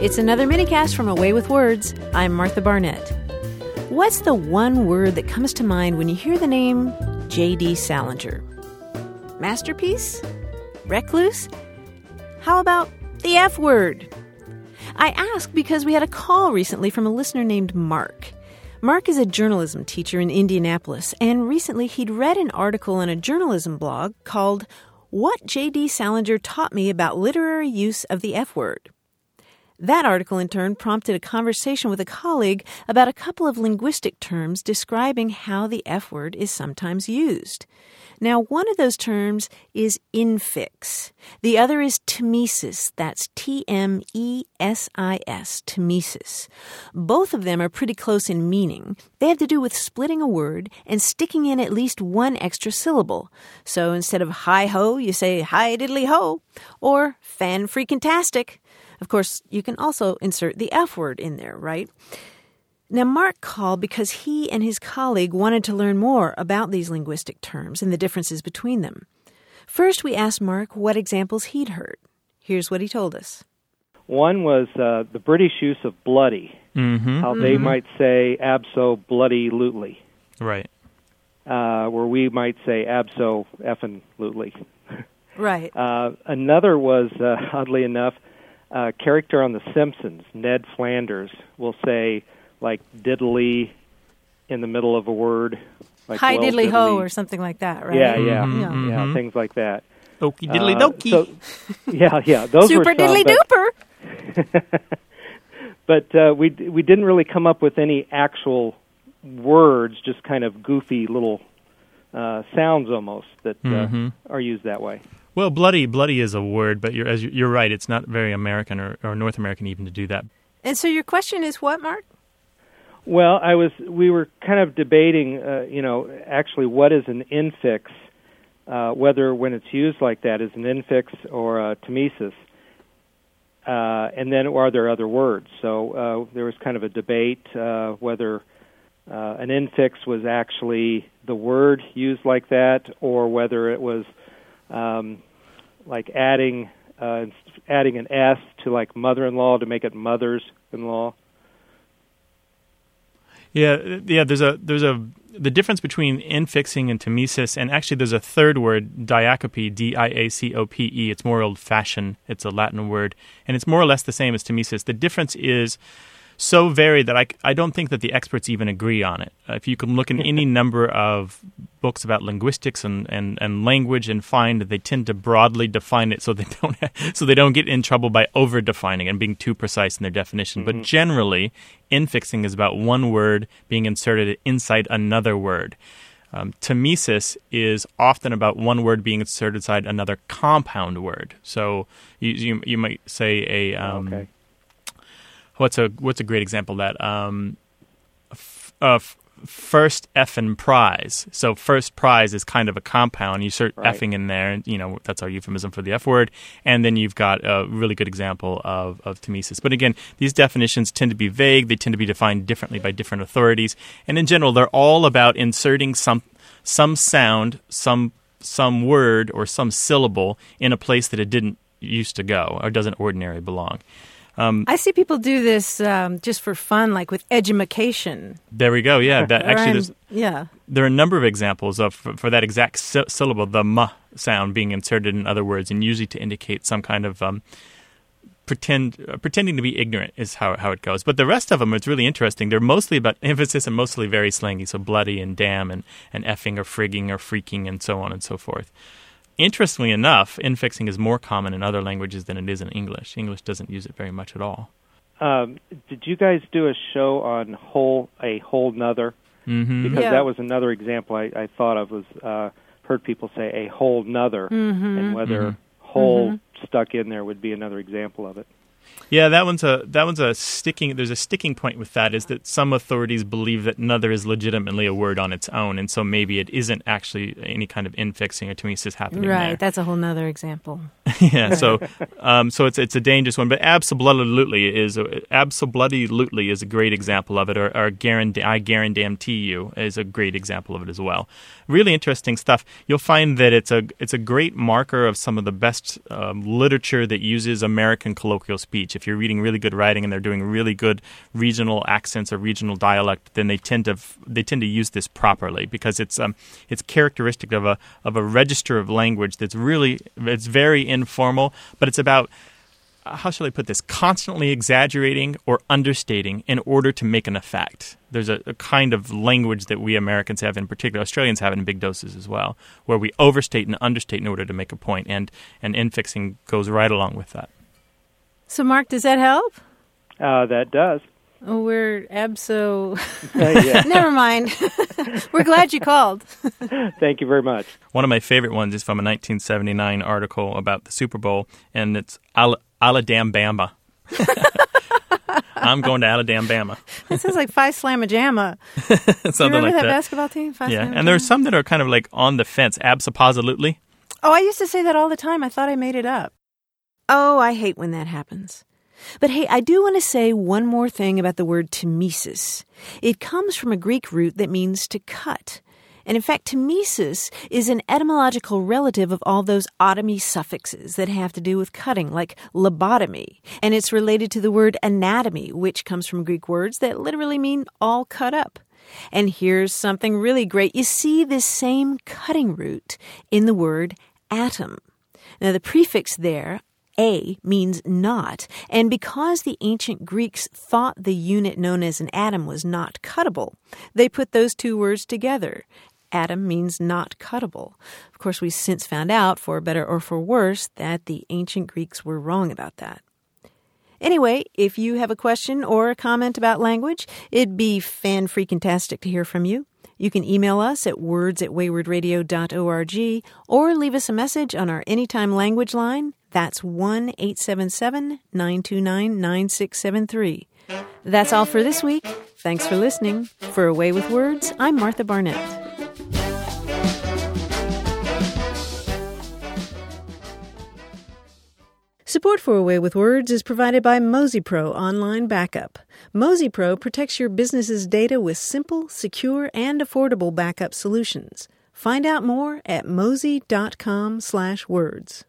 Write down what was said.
It's another minicast from A Way with Words. I'm Martha Barnette. What's the one word that comes to mind when you hear the name J.D. Salinger? Masterpiece? Recluse? How about the F word? I ask because we had a call recently from a listener named Mark. Mark is a journalism teacher in Indianapolis, and recently he'd read an article in a journalism blog called What J.D. Salinger Taught Me About Literary Use of the F Word. That article, in turn, prompted a conversation with a colleague about a couple of linguistic terms describing how the F word is sometimes used. Now, one of those terms is infix. The other is tmesis. That's T M E S I S, tmesis. Both of them are pretty close in meaning. They have to do with splitting a word and sticking in at least one extra syllable. So instead of hi ho, you say hi diddly ho, or fan freaking tastic. Of course, you can also insert the F word in there, right? Now, Mark called because he and his colleague wanted to learn more about these linguistic terms and the differences between them. First, we asked Mark what examples he'd heard. Here's what he told us. One was uh, the British use of bloody, Mm-hmm. how they Mhm. might say abso bloody lutely, Right. uh, where we might say abso effin lutely. Right. Uh, another was, uh, oddly enough, a character on The Simpsons, Ned Flanders, will say like diddly in the middle of a word. Like Hi well diddly ho or something like that, right? Yeah, yeah, Mhm, Yeah. yeah, mhm. things like that. Okie diddly Uh, dokey. so- yeah, yeah, those Super were some, diddly but- duper. but uh, we we didn't really come up with any actual words, just kind of goofy little uh, sounds almost that uh, Mhm. are used that way. Well, bloody, bloody is a word, but you're as you- you're right. It's not very American or, or North American even to do that. And so your question is what, Mark? Well, I was we were kind of debating, uh, you know, actually what is an infix, uh, whether when it's used like that is an infix or a tmesis, uh, and then are there other words? So uh, there was kind of a debate uh, whether uh, an infix was actually the word used like that, or whether it was um, like adding uh, adding an s to like mother-in-law to make it mothers-in-law. Yeah, yeah. There's a there's a the difference between infixing and tmesis, and actually there's a third word, diacope, D-I-A-C-O-P-E. It's more old-fashioned. It's a Latin word, and it's more or less the same as tmesis. The difference is so varied that I, I don't think that the experts even agree on it. Uh, if you can look in any number of books about linguistics and, and, and language and find that they tend to broadly define it so they don't so they don't get in trouble by over defining and being too precise in their definition. But generally, infixing is about one word being inserted inside another word. Um, tmesis is often about one word being inserted inside another compound word. So you you, you might say a um, okay. What's a what's a great example of that? Um f- uh, f- first effing prize. So first prize is kind of a compound. You insert Right. effing in there and you know that's our euphemism for the f word. And then you've got a really good example of of tmesis but again these definitions tend to be vague. They tend to be defined differently by different authorities. And in general they're all about inserting some some sound some some word or some syllable in a place that it didn't used to go or doesn't ordinarily belong I see people do this um, just for fun, like with edumacation. There we go. Yeah, that actually there's, yeah. there are a number of examples of for, for that exact sy- syllable, the m sound being inserted in other words, and usually to indicate some kind of um, pretend uh, pretending to be ignorant is how how it goes. But the rest of them, it's really interesting. They're mostly about emphasis and mostly very slangy, so bloody and damn and and effing or frigging or freaking and so on and so forth. Interestingly enough, infixing is more common in other languages than it is in English. English doesn't use it very much at all. Um, did you guys do a show on whole a whole nother? hmm Because Yeah. that was another example I, I thought of was uh, heard people say a whole nother, Mm-hmm. and whether Mhm. whole stuck in there would be another example of it. Yeah, that one's a that one's a sticking. There's a sticking point with that is that some authorities believe that another is legitimately a word on its own, and so maybe it isn't actually any kind of infixing or tmesis happening Right. there. That's a whole nother example. yeah, so um, so it's it's a dangerous one, but absolutely is a, absolutely is a great example of it, or, or guarantee, I guarantee you is a great example of it as well. Really interesting stuff. You'll find that it's a it's a great marker of some of the best um, literature that uses American colloquial speech. If you're reading really good writing and they're doing really good regional accents or regional dialect, then they tend to they tend to use this properly because it's um, it's characteristic of a of a register of language that's really it's very informal, but it's about how shall I put this, constantly exaggerating or understating in order to make an effect. There's a, a, kind of language that we Americans have, in particular, Australians have it in big doses as well, where we overstate and understate in order to make a point, and, and infixing goes right along with that. So, Mark, does that help? Uh, that does. Oh, we're abso. Never mind. we're glad you called. Thank you very much. One of my favorite ones is from a 1979 article about the Super Bowl, and it's Al- Alabama. I'm going to Alabama. It sounds like Phi Slamma Something like that, that. basketball team? Phi yeah, and there's some that are kind of like on the fence. Absolutely. Oh, I used to say that all the time. I thought I made it up. Oh, I hate when that happens. But hey, I do want to say one more thing about the word tmesis. It comes from a Greek root that means to cut. And in fact, tmesis is an etymological relative of all those otomy suffixes that have to do with cutting, like lobotomy. And it's related to the word anatomy, which comes from Greek words that literally mean all cut up. And here's something really great. You see this same cutting root in the word atom. Now, the prefix there, a means not, and because the ancient Greeks thought the unit known as an atom was not cuttable, they put those two words together atom means not cuttable. Of course, we've since found out, for better or for worse, that the ancient Greeks were wrong about that. Anyway, if you have a question or a comment about language, it'd be fan freaking tastic to hear from you. You can email us at words at waywordradio.org or leave us a message on our Anytime Language line. That's 1 877 929 9673. That's all for this week. Thanks for listening. For A Way with Words, I'm Martha Barnette. Support for A Way with Words is provided by Mozy Pro Online Backup. Mozy Pro protects your business's data with simple, secure, and affordable backup solutions. Find out more at mozy.com/words.